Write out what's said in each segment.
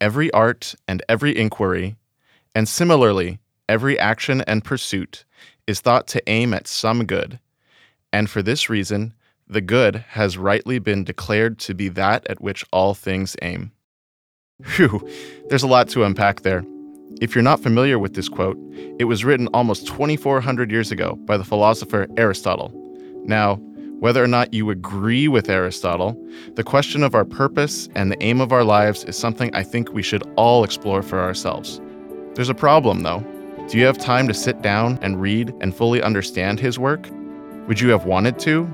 every art and every inquiry, and similarly, every action and pursuit, is thought to aim at some good. And for this reason, the good has rightly been declared to be that at which all things aim. Phew, there's a lot to unpack there. If you're not familiar with this quote, it was written almost 2,400 years ago by the philosopher Aristotle. Now, whether or not you agree with Aristotle, the question of our purpose and the aim of our lives is something I think we should all explore for ourselves. There's a problem, though. Do you have time to sit down and read and fully understand his work? Would you have wanted to?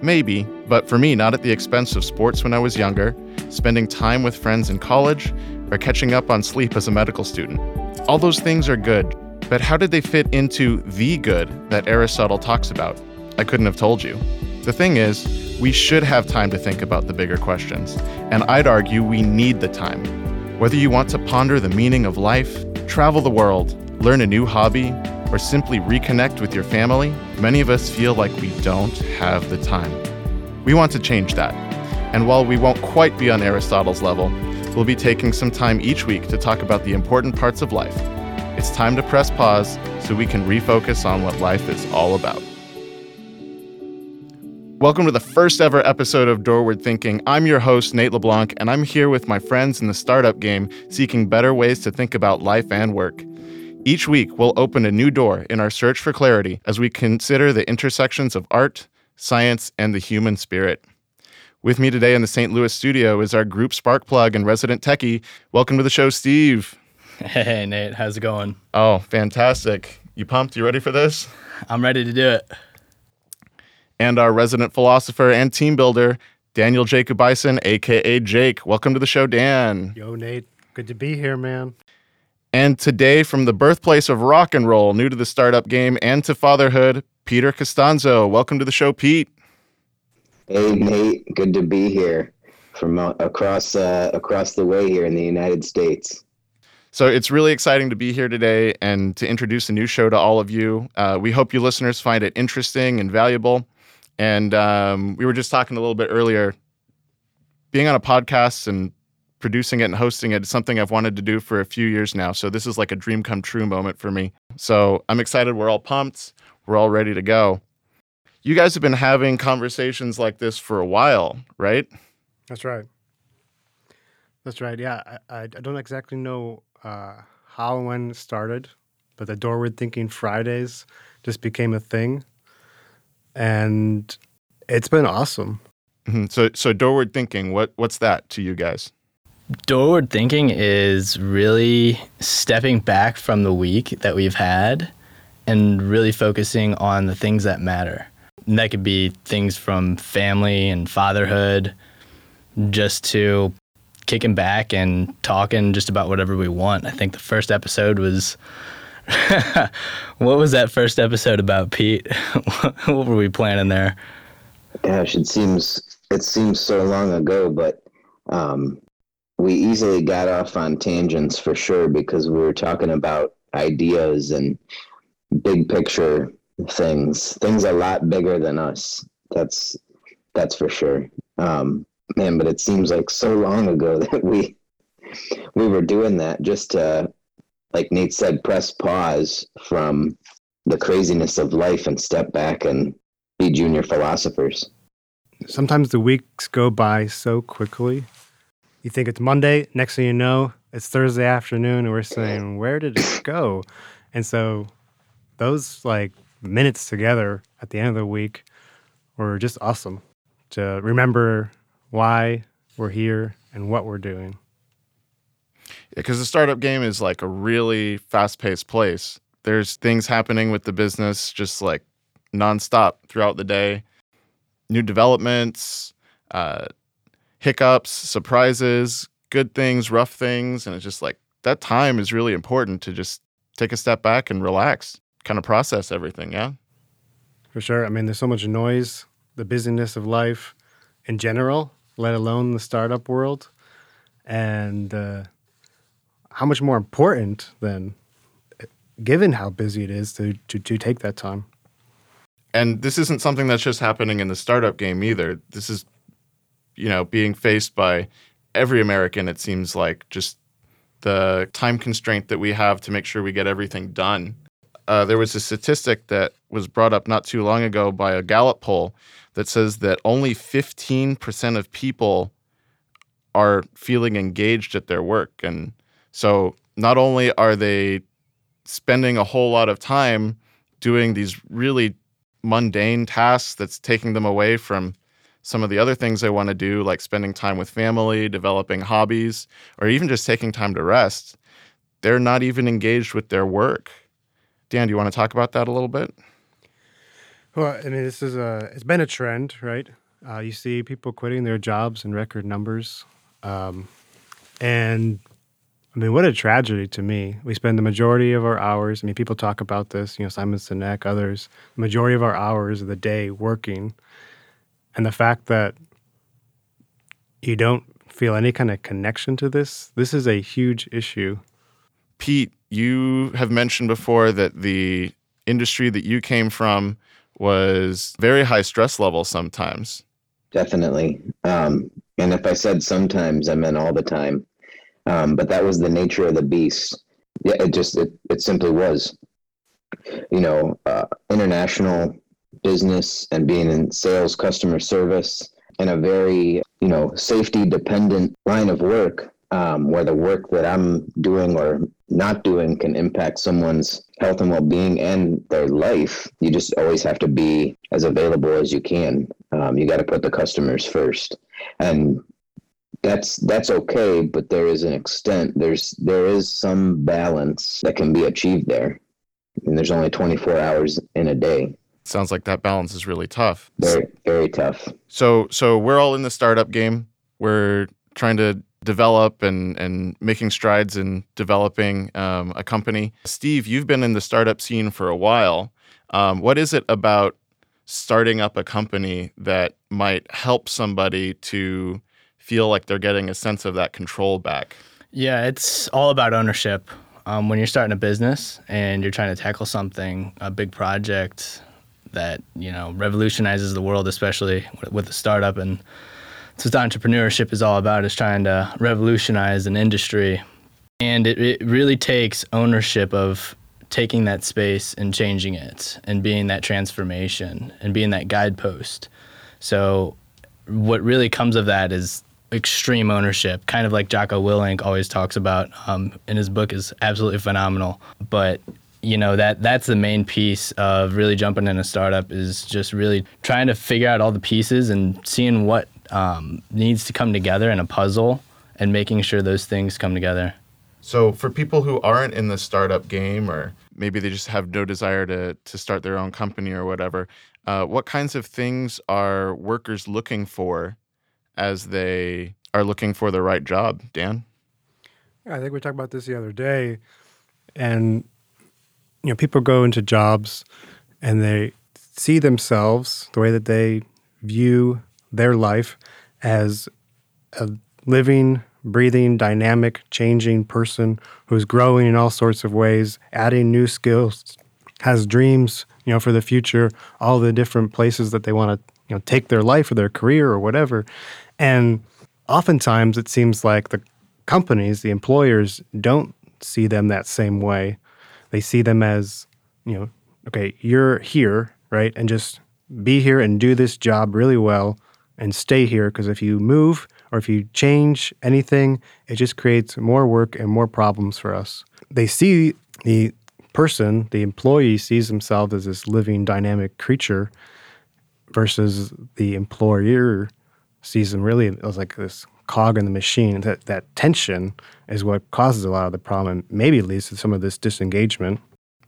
Maybe, but for me, not at the expense of sports when I was younger, spending time with friends in college, or catching up on sleep as a medical student. All those things are good, but how did they fit into the good that Aristotle talks about? I couldn't have told you. The thing is, we should have time to think about the bigger questions, and I'd argue we need the time. Whether you want to ponder the meaning of life, travel the world, learn a new hobby, or simply reconnect with your family, many of us feel like we don't have the time. We want to change that. And while we won't quite be on Aristotle's level, we'll be taking some time each week to talk about the important parts of life. It's time to press pause so we can refocus on what life is all about. Welcome to the first ever episode of Doorward Thinking. I'm your host, Nate LeBlanc, and I'm here with my friends in the startup game seeking better ways to think about life and work. Each week, we'll open a new door in our search for clarity as we consider the intersections of art, science, and the human spirit. With me today in the St. Louis studio is our group spark plug and resident techie. Welcome to the show, Steve. Hey, Nate. How's it going? Oh, fantastic. You pumped? You ready for this? I'm ready to do it and our resident philosopher and team builder, Daniel Jacob Bison, aka Jake. Welcome to the show, Dan. Yo, Nate. Good to be here, man. And today, from the birthplace of rock and roll, new to the startup game and to fatherhood, Peter Costanzo. Welcome to the show, Pete. Hey, Nate. Good to be here from uh, across uh, across the way here in the United States. So it's really exciting to be here today and to introduce a new show to all of you. Uh, we hope you listeners find it interesting and valuable. And um, we were just talking a little bit earlier. Being on a podcast and producing it and hosting it is something I've wanted to do for a few years now. So this is like a dream come true moment for me. So I'm excited. We're all pumped. We're all ready to go. You guys have been having conversations like this for a while, right? That's right. That's right. Yeah, I, I don't exactly know uh, how and when it started, but the Doorward Thinking Fridays just became a thing and it's been awesome. Mm-hmm. So, so doorward thinking, what what's that to you guys? Doorward thinking is really stepping back from the week that we've had and really focusing on the things that matter. And that could be things from family and fatherhood, just to kicking back and talking just about whatever we want. I think the first episode was what was that first episode about, Pete? what were we planning there? Gosh, it seems it seems so long ago, but um, we easily got off on tangents for sure because we were talking about ideas and big picture things, things a lot bigger than us. That's that's for sure. Um, man, but it seems like so long ago that we we were doing that just to like Nate said, press pause from the craziness of life and step back and be junior philosophers. Sometimes the weeks go by so quickly. You think it's Monday, next thing you know, it's Thursday afternoon, and we're saying, Where did it go? And so those like minutes together at the end of the week were just awesome to remember why we're here and what we're doing because the startup game is like a really fast paced place. There's things happening with the business just like nonstop throughout the day, new developments, uh, hiccups, surprises, good things, rough things. And it's just like that time is really important to just take a step back and relax, kind of process everything. Yeah. For sure. I mean, there's so much noise, the busyness of life in general, let alone the startup world. And, uh, how much more important than given how busy it is, to, to, to take that time. And this isn't something that's just happening in the startup game either. This is, you know, being faced by every American, it seems like, just the time constraint that we have to make sure we get everything done. Uh, there was a statistic that was brought up not too long ago by a Gallup poll that says that only 15% of people are feeling engaged at their work. And so not only are they spending a whole lot of time doing these really mundane tasks that's taking them away from some of the other things they want to do, like spending time with family, developing hobbies, or even just taking time to rest, they're not even engaged with their work. Dan, do you want to talk about that a little bit? Well, I mean, this is a it's been a trend, right? Uh, you see people quitting their jobs in record numbers, um, and I mean, what a tragedy to me. We spend the majority of our hours. I mean, people talk about this. You know, Simon Sinek, others. The majority of our hours of the day working, and the fact that you don't feel any kind of connection to this. This is a huge issue. Pete, you have mentioned before that the industry that you came from was very high stress level sometimes. Definitely. Um, and if I said sometimes, I meant all the time. Um, but that was the nature of the beast. Yeah, it just it, it simply was. You know, uh, international business and being in sales, customer service, in a very you know safety dependent line of work um, where the work that I'm doing or not doing can impact someone's health and well-being and their life you just always have to be as available as you can um, you got to put the customers first and that's that's okay but there is an extent there's there is some balance that can be achieved there and there's only 24 hours in a day Sounds like that balance is really tough. very very tough So so we're all in the startup game. We're trying to develop and and making strides in developing um, a company. Steve, you've been in the startup scene for a while. Um, what is it about starting up a company that might help somebody to feel like they're getting a sense of that control back? Yeah, it's all about ownership. Um, when you're starting a business and you're trying to tackle something, a big project that you know revolutionizes the world, especially with- a startup, and it's what entrepreneurship is all about: is trying to revolutionize an industry, and it, it really takes ownership of taking that space and changing it, and being that transformation, and being that guidepost. So, what really comes of that is extreme ownership, kind of like Jocko Willink always talks about um, in his book, is absolutely phenomenal. But you know that that's the main piece of really jumping in a startup is just really trying to figure out all the pieces and seeing what um, needs to come together in a puzzle and making sure those things come together. So for people who aren't in the startup game, or maybe they just have no desire to to start their own company or whatever, uh, what kinds of things are workers looking for as they are looking for the right job? Dan. I think we talked about this the other day, and you know, people go into jobs and they see themselves the way that they view their life as a living, breathing, dynamic, changing person who's growing in all sorts of ways, adding new skills, has dreams, you know, for the future, all the different places that they want to, you know, take their life or their career or whatever. And oftentimes it seems like the companies, the employers don't see them that same way. They see them as, you know, okay, you're here, right? And just be here and do this job really well and stay here because if you move or if you change anything, it just creates more work and more problems for us. They see the person, the employee sees themselves as this living dynamic creature versus the employer them really as like this cog in the machine. That that tension is what causes a lot of the problem and maybe leads to some of this disengagement.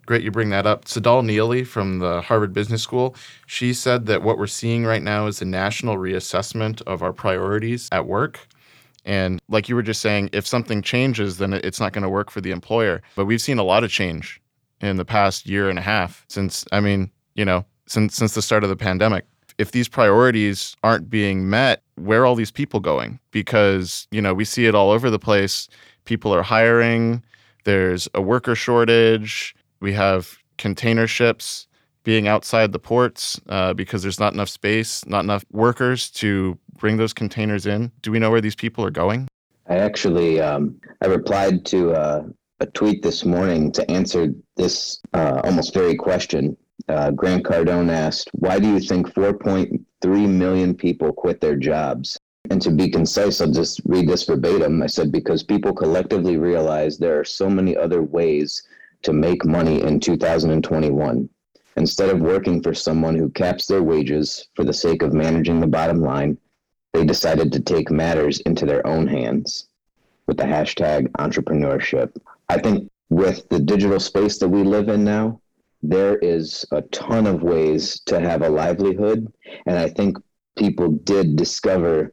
Great, you bring that up. Tsedal Neeley from the Harvard Business School, she said that what we're seeing right now is a national reassessment of our priorities at work. And like you were just saying, if something changes, then it's not going to work for the employer. But we've seen a lot of change in the past year and a half since, I mean, you know, since since the start of the pandemic. If these priorities aren't being met, where are all these people going? Because, you know, we see it all over the place. People are hiring, there's a worker shortage, we have container ships being outside the ports uh, because there's not enough space, not enough workers to bring those containers in. Do we know where these people are going? I actually um, I replied to uh, a tweet this morning to answer this uh, almost very question. Uh, Grant Cardone asked, "Why do you think 4.3 million people quit their jobs?" And to be concise, I'll just read this verbatim. I said, "Because people collectively realize there are so many other ways to make money in 2021." Instead of working for someone who caps their wages for the sake of managing the bottom line, they decided to take matters into their own hands with the hashtag entrepreneurship. I think with the digital space that we live in now, there is a ton of ways to have a livelihood. And I think people did discover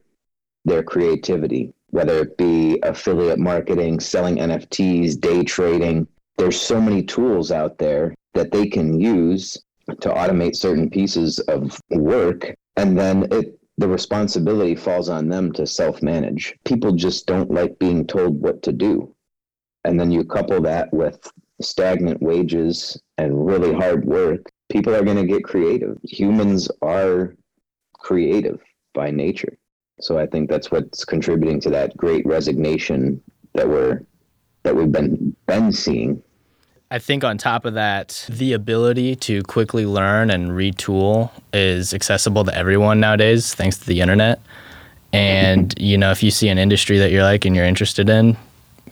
their creativity, whether it be affiliate marketing, selling NFTs, day trading. There's so many tools out there that they can use to automate certain pieces of work. And then it the responsibility falls on them to self manage. People just don't like being told what to do. And then you couple that with stagnant wages and really hard work, people are going to get creative. Humans are creative by nature. So I think that's what's contributing to that great resignation that we're that we've been been seeing I think on top of that, the ability to quickly learn and retool is accessible to everyone nowadays thanks to the internet. And, you know, if you see an industry that you're like and you're interested in,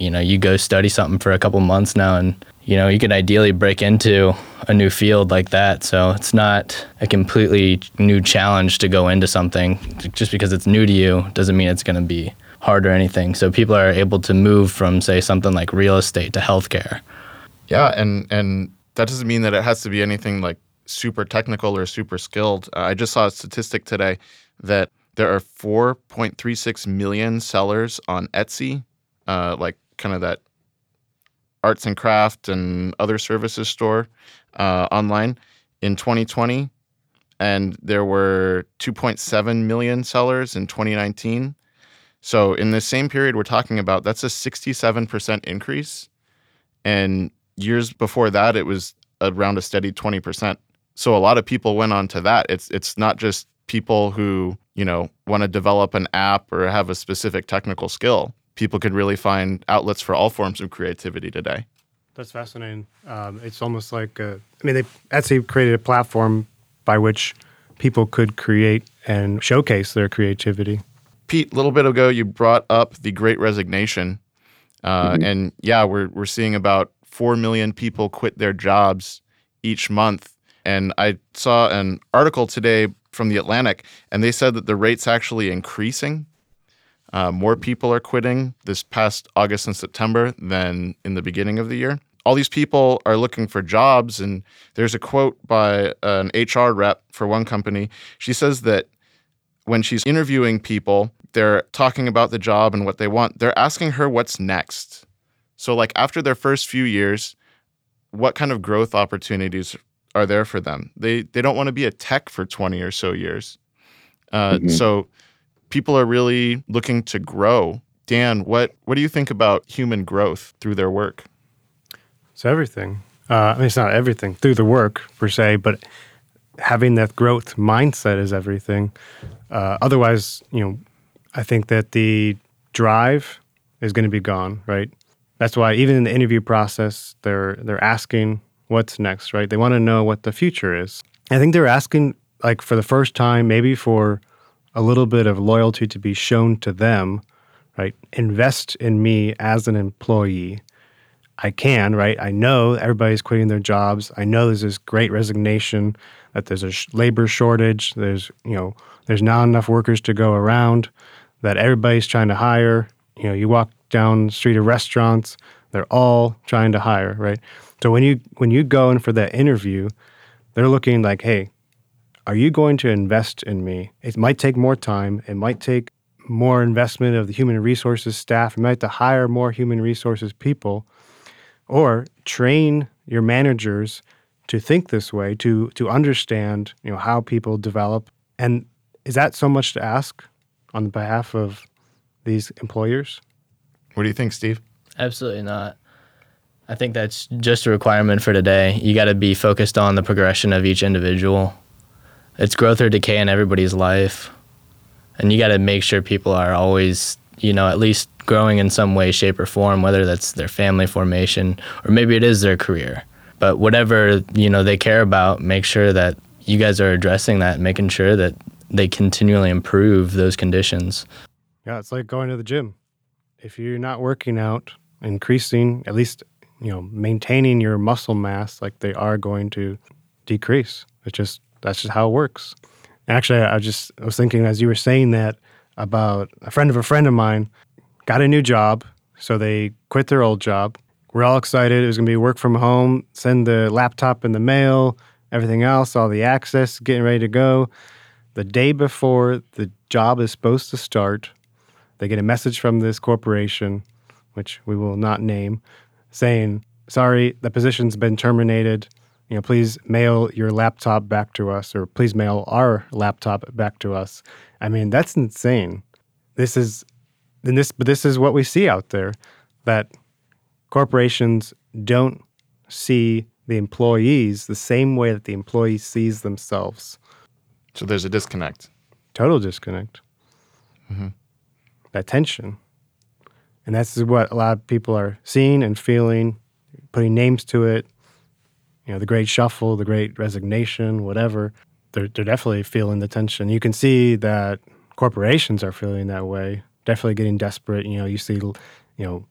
you know, you go study something for a couple months now and, you know, you could ideally break into a new field like that. So it's not a completely new challenge to go into something. Just because it's new to you doesn't mean it's going to be hard or anything. So people are able to move from, say, something like real estate to healthcare yeah, and and that doesn't mean that it has to be anything like super technical or super skilled. Uh, I just saw a statistic today that there are 4.36 million sellers on Etsy, uh, like kind of that arts and craft and other services store uh, online in 2020. And there were 2.7 million sellers in 2019. So in the same period we're talking about, that's a 67% increase. And years before that, it was around a steady 20%. So a lot of people went on to that. It's it's not just people who, you know, want to develop an app or have a specific technical skill. People could really find outlets for all forms of creativity today. That's fascinating. Um, it's almost like, uh, I mean, they Etsy created a platform by which people could create and showcase their creativity. Pete, a little bit ago, you brought up the Great Resignation, uh, mm-hmm. and yeah, we're we're seeing about 4 million people quit their jobs each month. And I saw an article today from The Atlantic, and they said that the rate's actually increasing. Uh, more people are quitting this past August and September than in the beginning of the year. All these people are looking for jobs, and there's a quote by an HR rep for one company. She says that when she's interviewing people, they're talking about the job and what they want. They're asking her what's next. So, like after their first few years, what kind of growth opportunities are there for them? They they don't want to be a tech for twenty or so years. Uh, mm-hmm. So, people are really looking to grow. Dan, what what do you think about human growth through their work? It's everything. Uh, I mean, it's not everything through the work per se, but having that growth mindset is everything. Uh, otherwise, you know, I think that the drive is going to be gone, right? That's why even in the interview process, they're they're asking what's next, right? They want to know what the future is. I think they're asking like for the first time, maybe for a little bit of loyalty to be shown to them, right? Invest in me as an employee. I can, right? I know everybody's quitting their jobs. I know there's this great resignation, that there's a sh- labor shortage. There's, you know, there's not enough workers to go around, that everybody's trying to hire. You know, you walk down the street of restaurants. They're all trying to hire, right? So when you when you go in for that interview, they're looking like, hey, are you going to invest in me? It might take more time. It might take more investment of the human resources staff. You might have to hire more human resources people, or train your managers to think this way, to to understand, you know, how people develop. And is that so much to ask on behalf of these employers? What do you think, Steve? Absolutely not. I think that's just a requirement for today. You got to be focused on the progression of each individual. It's growth or decay in everybody's life. And you got to make sure people are always you know, at least growing in some way, shape, or form, whether that's their family formation or maybe it is their career. But whatever, you know, they care about, make sure that you guys are addressing that, making sure that they continually improve those conditions. Yeah, it's like going to the gym. If you're not working out, increasing, at least, you know, maintaining your muscle mass, like they are going to decrease. It's just that's just how it works. Actually, I just I was thinking as you were saying that about a friend of a friend of mine got a new job, so they quit their old job. We're all excited. It was going to be work from home, send the laptop in the mail, everything else, all the access, getting ready to go. The day before the job is supposed to start, they get a message from this corporation, which we will not name, saying, "Sorry, the position's been terminated you know, please mail your laptop back to us or please mail our laptop back to us. I mean, that's insane. This is and this but this is what we see out there that corporations don't see the employees the same way that the employee sees themselves. So there's a disconnect. Total disconnect. Mm-hmm. That tension. And that's what a lot of people are seeing and feeling, putting names to it, know, the great shuffle, the great resignation, whatever, they're, they're definitely feeling the tension. You can see that corporations are feeling that way, definitely getting desperate. You know, you see, you know,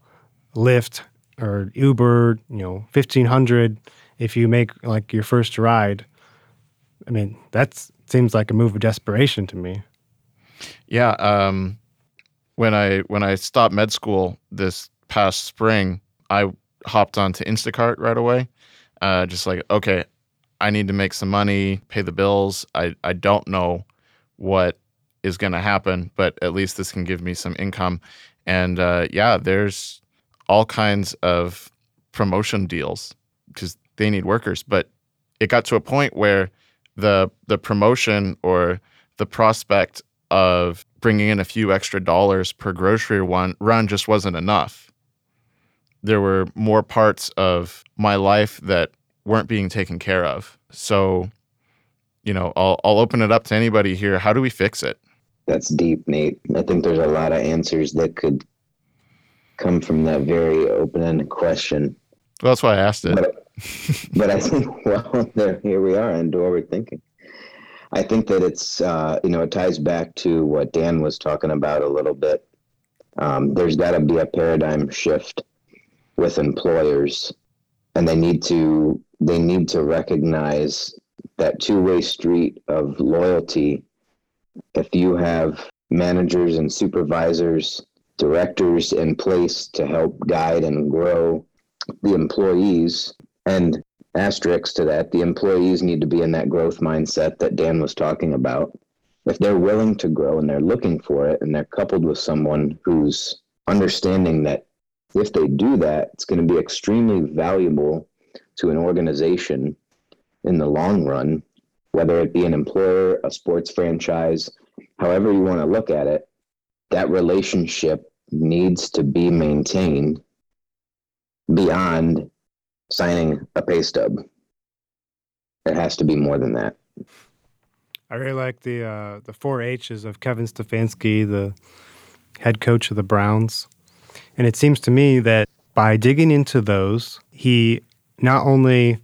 Lyft or Uber, you know, 1500 if you make like your first ride. I mean, that seems like a move of desperation to me. Yeah. Um, when I when I stopped med school this past spring, I hopped onto Instacart right away uh, just like, okay, I need to make some money, pay the bills. I, I don't know what is going to happen, but at least this can give me some income. And uh, yeah, there's all kinds of promotion deals because they need workers. But it got to a point where the the promotion or the prospect of bringing in a few extra dollars per grocery one run just wasn't enough there were more parts of my life that weren't being taken care of. So, you know, I'll I'll open it up to anybody here. How do we fix it? That's deep, Nate. I think there's a lot of answers that could come from that very open-ended question. Well, that's why I asked it. But, but I think, well, there, here we are, and Doorward thinking. I think that it's, uh, you know, it ties back to what Dan was talking about a little bit. Um, there's got to be a paradigm shift with employers and they need to they need to recognize that two-way street of loyalty if you have managers and supervisors directors in place to help guide and grow the employees and asterisks to that the employees need to be in that growth mindset that dan was talking about. If they're willing to grow and they're looking for it and they're coupled with someone who's understanding that if they do that, it's going to be extremely valuable to an organization in the long run, whether it be an employer, a sports franchise, however you want to look at it, that relationship needs to be maintained beyond signing a pay stub. It has to be more than that. I really like the uh, the four H's of Kevin Stefanski, the head coach of the Browns. And it seems to me that by digging into those, he not only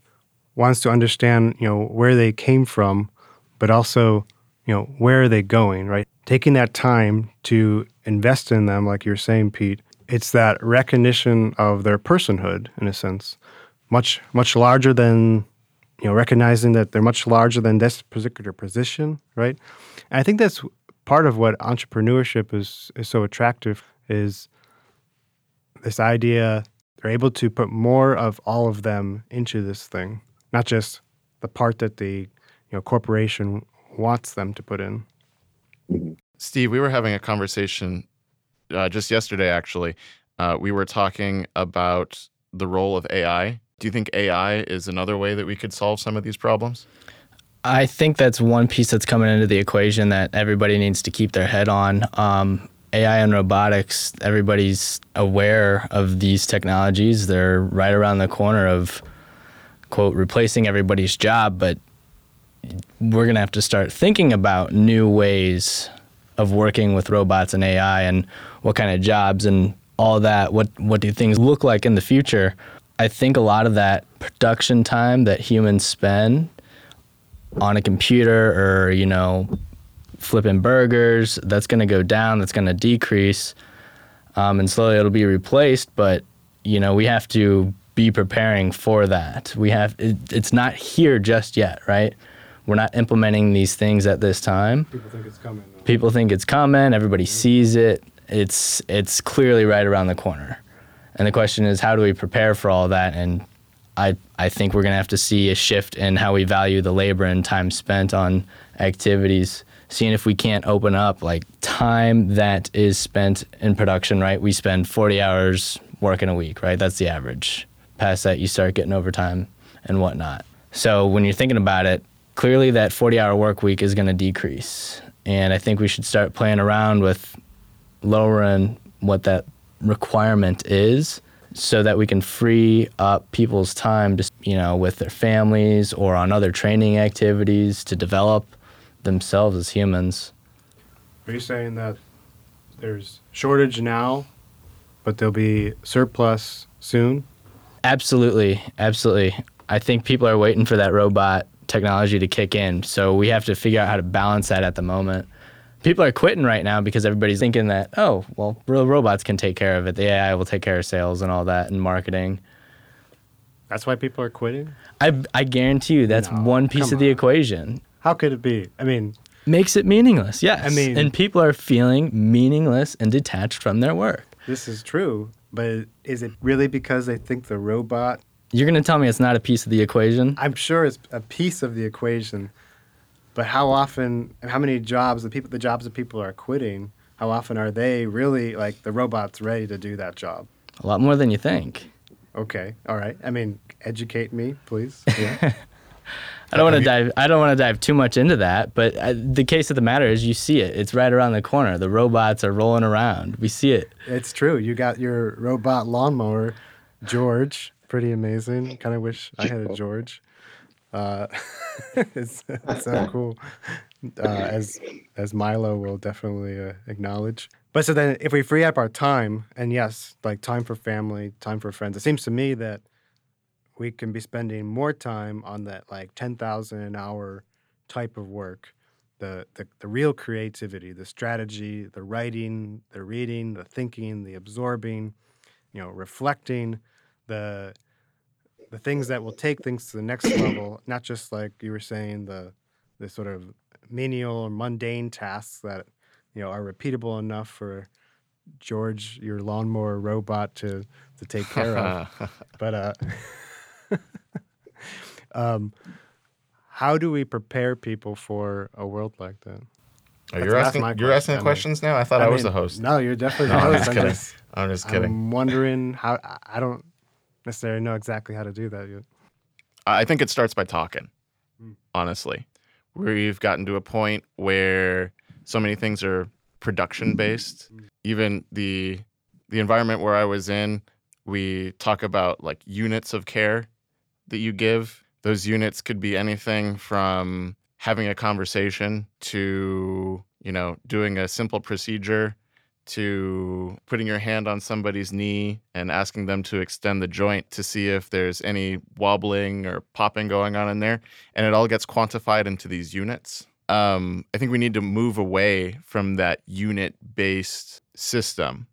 wants to understand, you know, where they came from, but also, you know, where are they going, right? Taking that time to invest in them, like you're saying, Pete, it's that recognition of their personhood in a sense, much much larger than you know recognizing that they're much larger than this particular position, right? And I think that's part of what entrepreneurship is is so attractive is this idea they're able to put more of all of them into this thing, not just the part that the you know corporation wants them to put in. Steve, we were having a conversation uh, just yesterday. Actually, uh, we were talking about the role of AI. Do you think AI is another way that we could solve some of these problems? I think that's one piece that's coming into the equation that everybody needs to keep their head on. Um, AI and robotics, everybody's aware of these technologies. They're right around the corner of, quote, replacing everybody's job, but we're going to have to start thinking about new ways of working with robots and AI and what kind of jobs and all that. What what do things look like in the future? I think a lot of that production time that humans spend on a computer or you know flipping burgers that's going to go down that's going to decrease um, and slowly it'll be replaced but you know we have to be preparing for that. We have it, it's not here just yet right? We're not implementing these things at this time. People think it's coming. though. people think it's coming everybody sees it. It's it's clearly right around the corner. And the question is how do we prepare for all that? And i i think we're going to have to see a shift in how we value the labor and time spent on activities seeing if we can't open up like time that is spent in production right? We spend 40 hours working a week right? That's the average. Past that you start getting overtime and whatnot. So when you're thinking about it clearly that 40 hour work week is going to decrease. And i think we should start playing around with lowering what that requirement is so that we can free up people's time to you know with their families or on other training activities to develop themselves as humans Are you saying that there's shortage now, but there'll be surplus soon? Absolutely, absolutely. I think people are waiting for that robot technology to kick in. So we have to figure out how to balance that at the moment. People are quitting right now because everybody's thinking that, oh, well, real robots can take care of it. The AI will take care of sales and all that and marketing. That's why people are quitting? I, I guarantee you that's No, one piece of the on. equation. How could it be? I mean, Makes it meaningless, yes. I mean- and people are feeling meaningless and detached from their work. this is true, but is it really because they think the robot? You're going to tell me it's not a piece of the equation? I'm sure it's a piece of the equation, but how often, and how many jobs the people, the jobs that people are quitting, how often are they really like the robot's ready to do that job? A lot more than you think. Okay, all right. I mean, educate me, please. Yeah. I don't want to dive. I don't want to dive too much into that, but uh, the case of the matter is, you see it. It's right around the corner. The robots are rolling around. We see it. It's true. You got your robot lawnmower, George. Pretty amazing. Kind of wish I had a George. Uh, it's, it's so cool. Uh, as as Milo will definitely uh, acknowledge. But so then, if we free up our time, and yes, like time for family, time for friends, it seems to me that we can be spending more time on that like ten thousand an hour type of work the, the the real creativity, the strategy, the writing, the reading, the thinking, the absorbing, you know, reflecting, the the things that will take things to the next level, not just like you were saying the the sort of menial or mundane tasks that you know are repeatable enough for George, your lawnmower robot, to to take care of. But uh, um, how do we prepare people for a world like that? Oh, you're asking you're asking question. I mean- questions now. I thought I, was mean, the host. No, you're definitely No, the I'm host. just I'm kidding. just, I'm just kidding. I'm wondering how. I- I don't necessarily know exactly how to do that yet. I think it starts by talking. Mm. Honestly, we've gotten to a point where so many things are production based. Mm. Even the the environment where I was in, we talk about like units of care that you give. Those units could be anything from having a conversation to, you know, doing a simple procedure to putting your hand on somebody's knee and asking them to extend the joint to see if there's any wobbling or popping going on in there. And it all gets quantified into these units. Um, I think we need to move away from that unit based system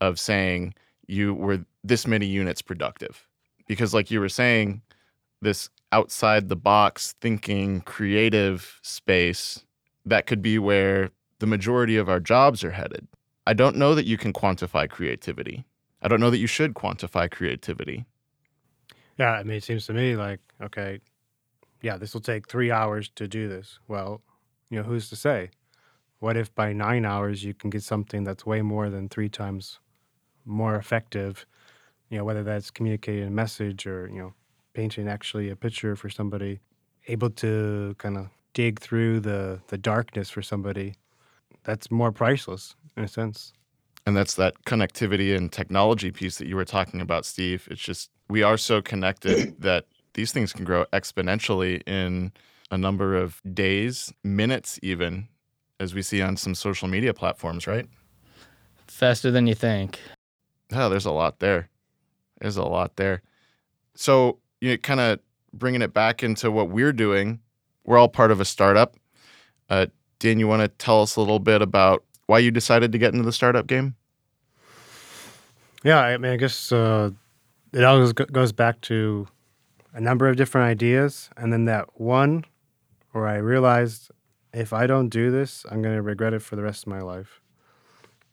of saying you were this many units productive. Because, like you were saying, this outside the box thinking creative space that could be where the majority of our jobs are headed. I don't know that you can quantify creativity. I don't know that you should quantify creativity. Yeah, I mean, it seems to me like okay, yeah, this will take three hours to do this. Well, you know, who's to say? What if by nine hours you can get something that's way more than three times more effective? You know, whether that's communicating a message or you know, painting actually a picture for somebody, able to kind of dig through the the darkness for somebody. That's more priceless in a sense. And that's that connectivity and technology piece that you were talking about, Steve. It's just we are so connected that these things can grow exponentially in a number of days, minutes, even, as we see on some social media platforms, right? Faster than you think. Oh, there's a lot there. There's a lot there. So, you know, kind of bringing it back into what we're doing, we're all part of a startup. Uh, Dan, you want to tell us a little bit about why you decided to get into the startup game? Yeah, I mean, I guess uh, it always goes back to a number of different ideas, and then that one where I realized if I don't do this, I'm going to regret it for the rest of my life.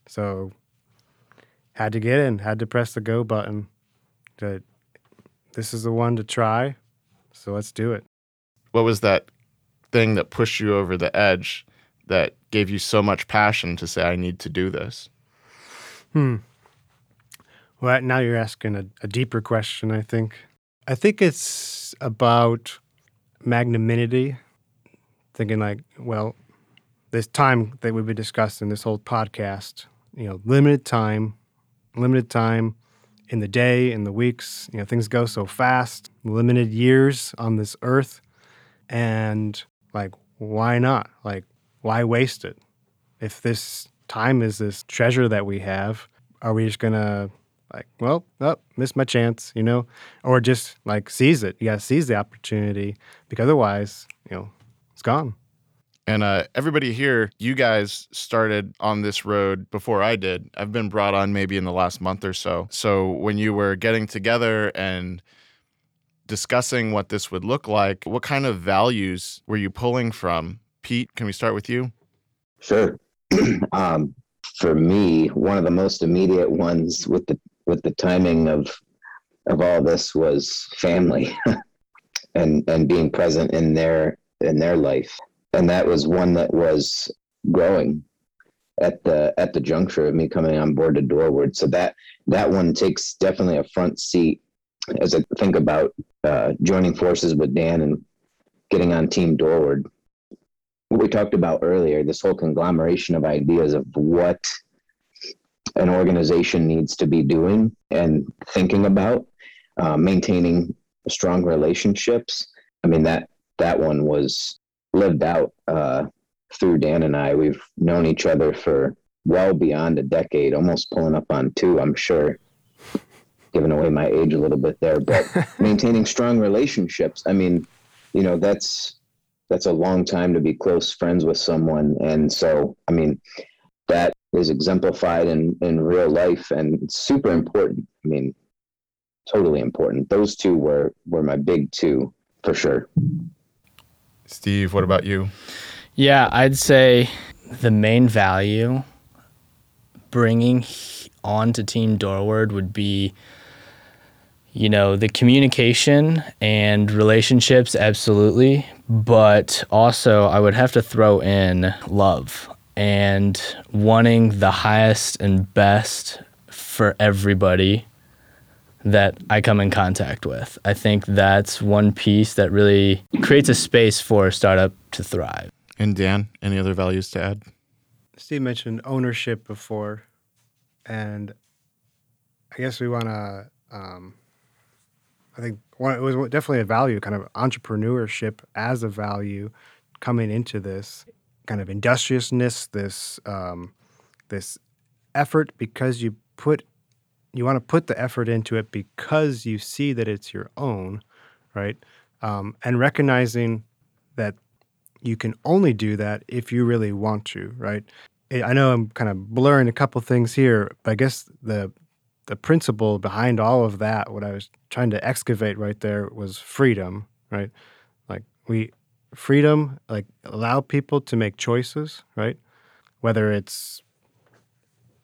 So, had to get in, had to press the go button. That this is the one to try, so let's do it. What was that thing that pushed you over the edge that gave you so much passion to say, I need to do this? Hmm. Well, now you're asking a, a deeper question, I think. I think it's about magnanimity. Thinking like, well, this time that we've been discussing this whole podcast, you know, limited time, limited time in the day, in the weeks, you know, things go so fast, limited years on this earth. And like, why not? Like, why waste it? If this time is this treasure that we have, are we just gonna like, well, oh, missed my chance, you know, or just like seize it. You got to seize the opportunity because otherwise, you know, it's gone. And uh, everybody here, you guys started on this road before I did. I've been brought on maybe in the last month or so. So when you were getting together and discussing what this would look like, what kind of values were you pulling from? Pete, can we start with you? Sure. um, for me, one of the most immediate ones with the with the timing of of all this was family and and being present in their in their life and that was one that was growing at the at the juncture of me coming on board to Doorward. So that that one takes definitely a front seat as I think about uh, joining forces with Dan and getting on Team Doorward. What we talked about earlier, this whole conglomeration of ideas of what an organization needs to be doing and thinking about, uh, maintaining strong relationships. I mean that that one was lived out uh, through Dan and I. We've known each other for well beyond a decade, almost pulling up on two, I'm sure. Giving away my age a little bit there, but maintaining strong relationships. I mean, you know, that's that's a long time to be close friends with someone, and so I mean, that is exemplified in in real life, and super important. I mean, totally important. Those two were were my big two for sure. Steve, what about you? Yeah, I'd say the main value bringing on to Team Doorward would be, you know, the communication and relationships, absolutely. But also, I would have to throw in love and wanting the highest and best for everybody that I come in contact with. I think that's one piece that really creates a space for a startup to thrive. And Dan, any other values to add? Steve mentioned ownership before, and I guess we want to. Um, I think one, it was definitely a value, kind of entrepreneurship as a value coming into this kind of industriousness, this um, this effort because you put you want to put the effort into it because you see that it's your own, right? Um, and recognizing that you can only do that if you really want to, right? I know I'm kind of blurring a couple things here, but I guess the the principle behind all of that, what I was trying to excavate right there was freedom, right? Like we freedom, like allow people to make choices, right? Whether it's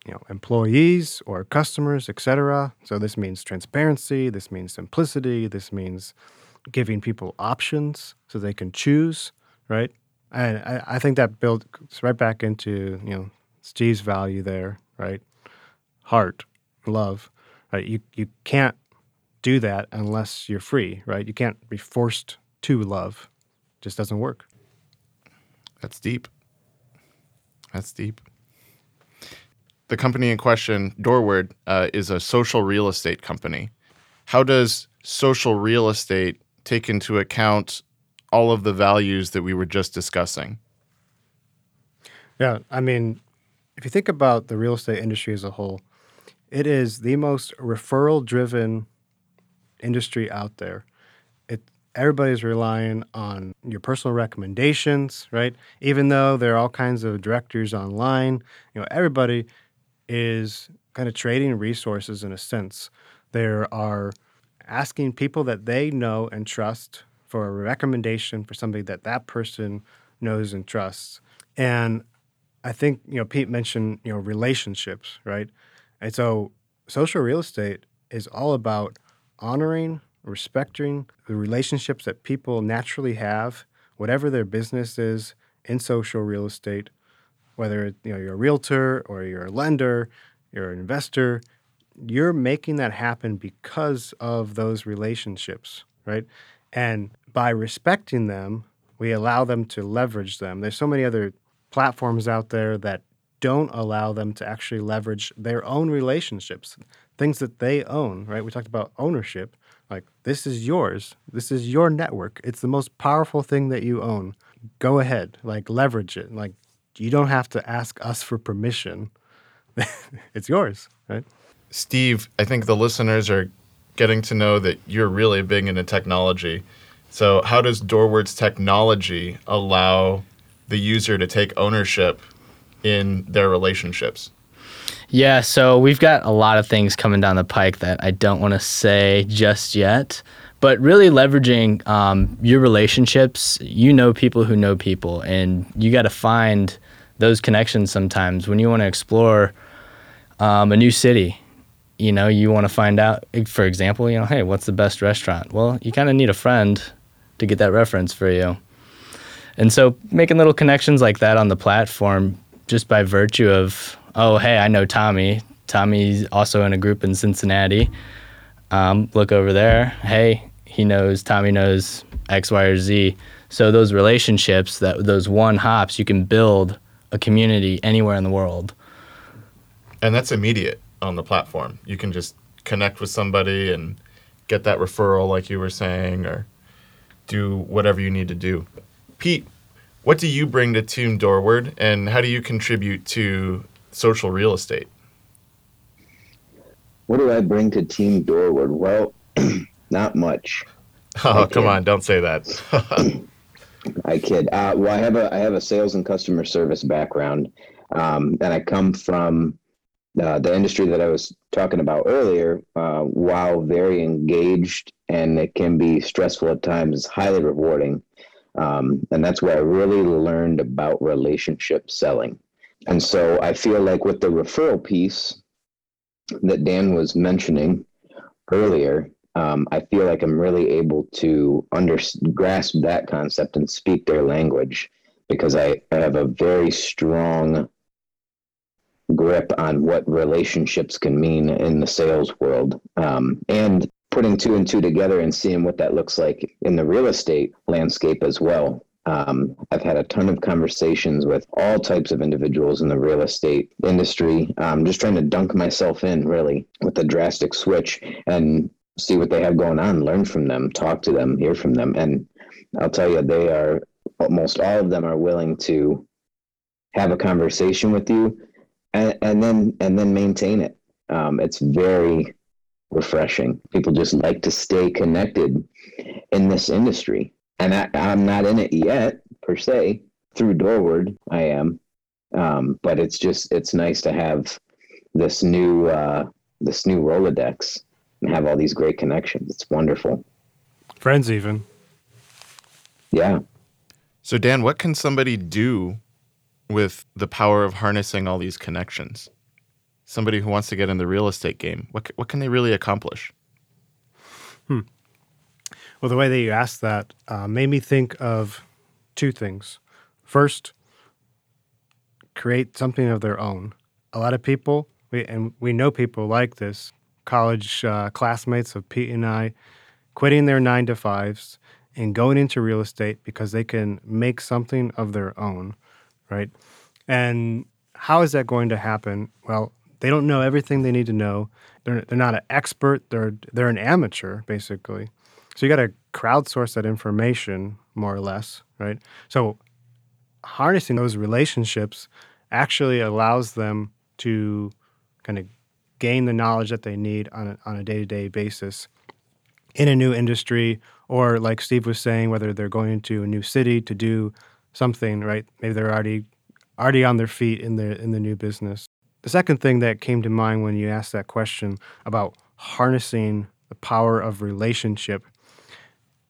you know employees or customers, etc. So this means transparency. This means simplicity. This means giving people options so they can choose, right? And I, I think that builds right back into you know Steve's value there, right? Heart, love, right? You you can't do that unless you're free, right? You can't be forced to love. It just doesn't work. That's deep. That's deep. The company in question, Doorward, uh, is a social real estate company. How does social real estate take into account all of the values that we were just discussing? Yeah, I mean, if you think about the real estate industry as a whole, it is the most referral driven industry out there. It everybody's relying on your personal recommendations, right? Even though there are all kinds of directors online, you know, everybody is kind of trading resources in a sense. There are asking people that they know and trust for a recommendation for somebody that that person knows and trusts. And I think you know Pete mentioned you know relationships, right? And so social real estate is all about honoring, respecting the relationships that people naturally have, whatever their business is in social real estate, whether you know you're a realtor or you're a lender, you're an investor, you're making that happen because of those relationships, right? And by respecting them, we allow them to leverage them. There's so many other platforms out there that don't allow them to actually leverage their own relationships, things that they own, right? We talked about ownership. Like, this is yours. This is your network. It's the most powerful thing that you own. Go ahead, like, leverage it. Like, you don't have to ask us for permission. it's yours, right? Steve, I think the listeners are getting to know that you're really big into technology. So, how does Doorward's technology allow the user to take ownership in their relationships? Yeah, so we've got a lot of things coming down the pike that I don't want to say just yet, but really leveraging um, your relationships. You know people who know people, and you got to find those connections sometimes when you want to explore um, a new city. You know, you want to find out, for example, you know, hey, what's the best restaurant? Well, you kind of need a friend to get that reference for you. And so making little connections like that on the platform just by virtue of, oh, hey, I know Tommy. Tommy's also in a group in Cincinnati. Um, look over there. Hey, he knows, Tommy knows X, Y, or Z. So those relationships, that those one hops, you can build a community anywhere in the world. And that's immediate on the platform. You can just connect with somebody and get that referral, like you were saying, or do whatever you need to do. Pete, what do you bring to Team Doorward, and how do you contribute to social real estate? What do I bring to Team Doorward? Well, not much. Oh, come on! Don't say that. I kid. Uh, well, I have a I have a sales and customer service background, um, and I come from uh, the industry that I was talking about earlier. Uh, while very engaged and it can be stressful at times, highly rewarding. Um, and that's where I really learned about relationship selling. And so I feel like with the referral piece that Dan was mentioning earlier, um, I feel like I'm really able to under, grasp that concept and speak their language because I, have a very strong grip on what relationships can mean in the sales world. Um, and putting two and two together and seeing what that looks like in the real estate landscape as well. Um, I've had a ton of conversations with all types of individuals in the real estate industry, I'm just trying to dunk myself in really with a drastic switch and see what they have going on, learn from them, talk to them, hear from them. And I'll tell you, they are almost all of them are willing to have a conversation with you and, and then and then maintain it. Um, it's very refreshing. People just like to stay connected in this industry. And I, am not in it yet, per se. Through Doorward, I am. Um, but it's just it's nice to have this new uh, this new Rolodex and have all these great connections. It's wonderful. Friends, even. Yeah. So, Dan, what can somebody do with the power of harnessing all these connections? somebody who wants to get in the real estate game, what what can they really accomplish? Hmm. Well, the way that you asked that uh, made me think of two things. First, create something of their own. A lot of people, we, and we know people like this, college uh, classmates of Pete and I, quitting their nine to fives and going into real estate because they can make something of their own, right? And how is that going to happen? Well, they don't know everything they need to know. They're, they're not an expert. They're they're an amateur basically. So you got to crowdsource that information more or less, right? So harnessing those relationships actually allows them to kind of gain the knowledge that they need on a, on a day-to-day basis in a new industry or like Steve was saying whether they're going to a new city to do something right? Maybe they're already already on their feet in the in the new business. The second thing that came to mind when you asked that question about harnessing the power of relationship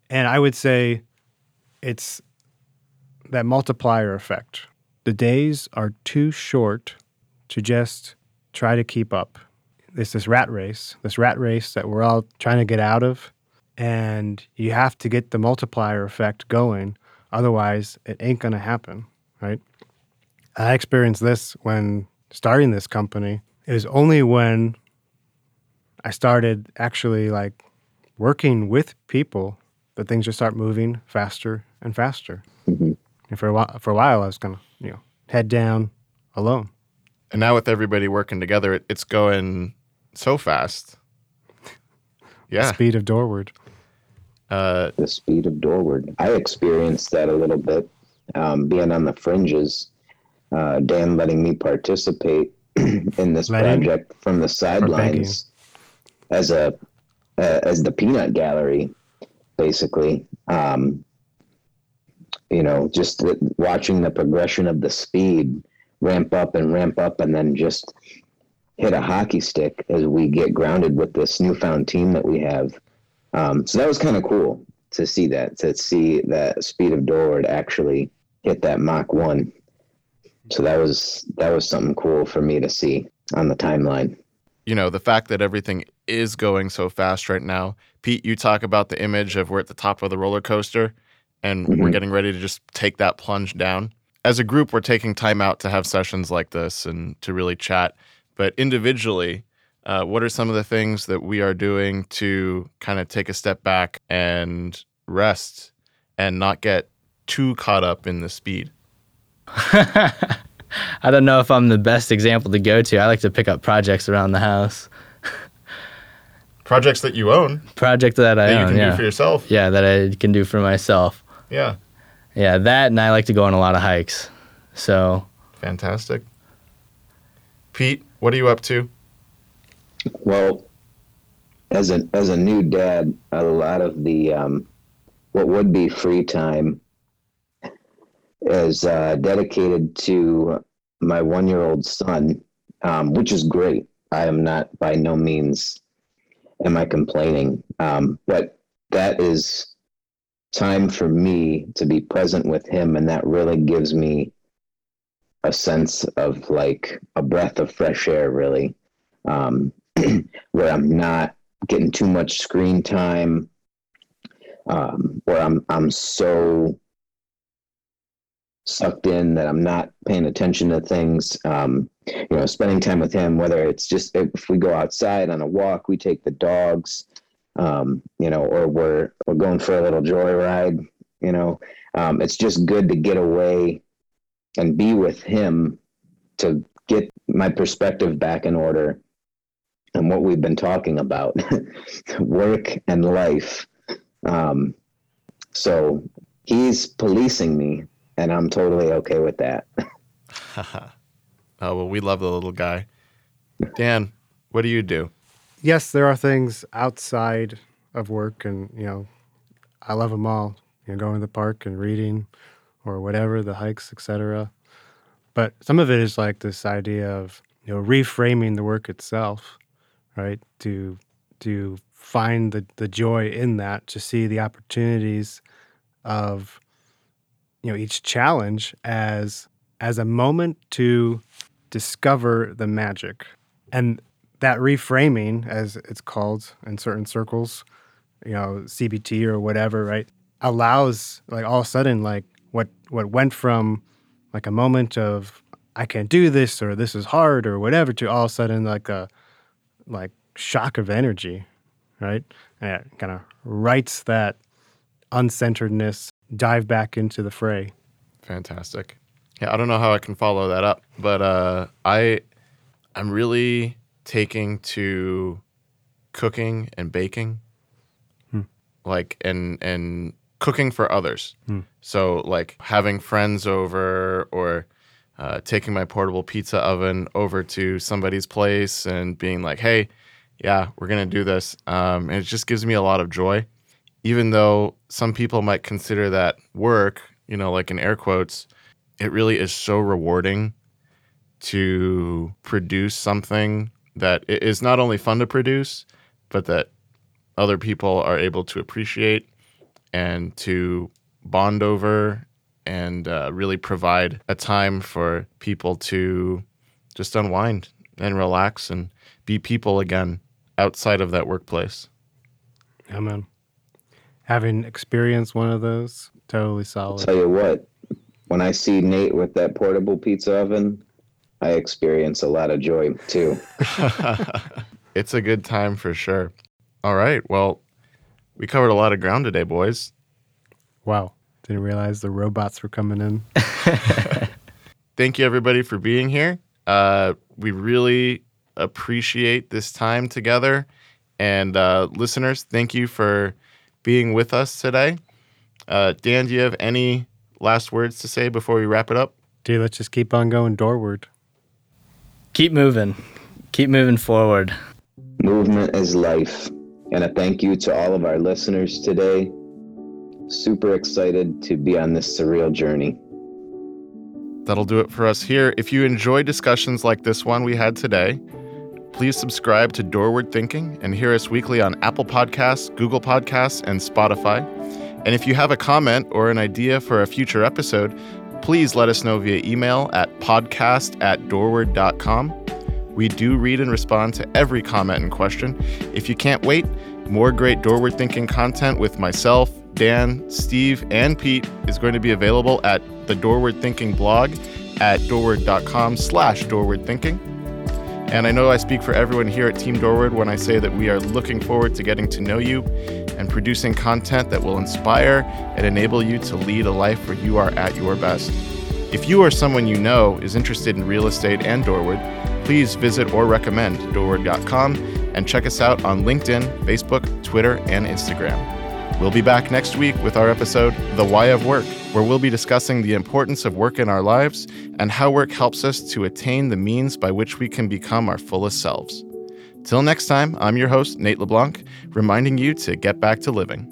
and I would say it's that multiplier effect. The days are too short to just try to keep up. It's this rat race, this rat race that we're all trying to get out of. And you have to get the multiplier effect going. Otherwise, it ain't going to happen, right? I experienced this when starting this company. It was only when I started actually like working with people that things just start moving faster and faster. Mhm. And for a while, for a while, I was kind of you know head down alone. And now with everybody working together, it, it's going so fast. Yeah. Speed of doorward. Uh, the speed of doorward. I experienced that a little bit, um, being on the fringes. Uh, Dan letting me participate in this Letting? project from the sidelines as a uh, as the peanut gallery, basically. Um, you know, just watching the progression of the speed ramp up and ramp up, and then just hit a hockey stick as we get grounded with this newfound team that we have. Um, so that was kind of cool to see that, to see that speed of doorward actually hit that Mach one. So that was that was something cool for me to see on the timeline. you know, the fact that everything is going so fast right now. Pete, you talk about the image of we're at the top of the roller coaster and we're Mhm. getting ready to just take that plunge down. As a group, we're taking time out to have sessions like this and to really chat. But individually, uh, what are some of the things that we are doing to kind of take a step back and rest and not get too caught up in the speed? I don't know if I'm the best example to go to. I like to pick up projects around the house. Projects that you own Project that I that you can yeah. do for yourself. yeah, that I can do for myself. Yeah. Yeah, that and I like to go on a lot of hikes. So Fantastic. Pete, what are you up to? Well, as a as a new dad, a lot of the um, what would be free time is uh, dedicated to my one year old son, um, which is great. I am not by no means am I complaining, um, but that is time for me to be present with him, and that really gives me a sense of like a breath of fresh air, really. Um, where I'm not getting too much screen time, um, where I'm I'm so sucked in that I'm not paying attention to things. Um, you know, spending time with him, whether it's just if we go outside on a walk, we take the dogs, um, you know, or we're we're going for a little joyride. You know, um, it's just good to get away and be with him to get my perspective back in order and what we've been talking about work and life um, so he's policing me and i'm totally okay with that oh, well, we love the little guy. Dan, what do you do? yes, there are things outside of work, and you know, I love them all. You know, going to the park and reading, or whatever, the hikes, etc. But some of it is like this idea of you know reframing the work itself, right? To to find the the joy in that, to see the opportunities of you know each challenge as as a moment to discover the magic and that reframing, as it's called in certain circles, you know, CBT or whatever, right, allows like all of a sudden like what what went from like a moment of I can't do this or this is hard or whatever to all of a sudden like a like shock of energy, right? And it kind of writes that uncenteredness, dive back into the fray. Fantastic. Yeah, I don't know how I can follow that up, but uh, I, I'm really taking to cooking and baking, like and and cooking for others. So like having friends over or uh, taking my portable pizza oven over to somebody's place and being like, hey, yeah, we're going to do this. Um, and it just gives me a lot of joy. Even though some people might consider that work, you know, like in air quotes, it really is so rewarding to produce something that is not only fun to produce, but that other people are able to appreciate and to bond over and uh, really provide a time for people to just unwind and relax and be people again outside of that workplace. Yeah, man. Having experienced one of those, totally solid. I'll tell you what, when I see Nate with that portable pizza oven, I experience a lot of joy too. it's a good time for sure. All right. Well, we covered a lot of ground today, boys. Wow. Didn't realize the robots were coming in. Thank you, everybody, for being here. Uh, we really appreciate this time together. And uh, listeners, thank you for being with us today. Uh, Dan, do you have any last words to say before we wrap it up? Dude, let's just keep on going doorward. Keep moving. Keep moving forward. Movement is life. And a thank you to all of our listeners today. Super excited to be on this surreal journey. That'll do it for us here. If you enjoy discussions like this one we had today, please subscribe to Doorward Thinking and hear us weekly on Apple Podcasts, Google Podcasts, and Spotify. And if you have a comment or an idea for a future episode, please let us know via email at podcast at doorward.com. We do read and respond to every comment and question. If you can't wait, more great Doorward Thinking content with myself, Dan, Steve, and Pete is going to be available at the Doorward Thinking blog at doorward.com slash doorward thinking. And I know I speak for everyone here at Team Doorward when I say that we are looking forward to getting to know you and producing content that will inspire and enable you to lead a life where you are at your best. If you or someone you know is interested in real estate and Doorward, please visit or recommend doorward.com and check us out on LinkedIn, Facebook, Twitter, and Instagram. We'll be back next week with our episode, The Why of Work, where we'll be discussing the importance of work in our lives and how work helps us to attain the means by which we can become our fullest selves. Till next time, I'm your host, Nate LeBlanc, reminding you to get back to living.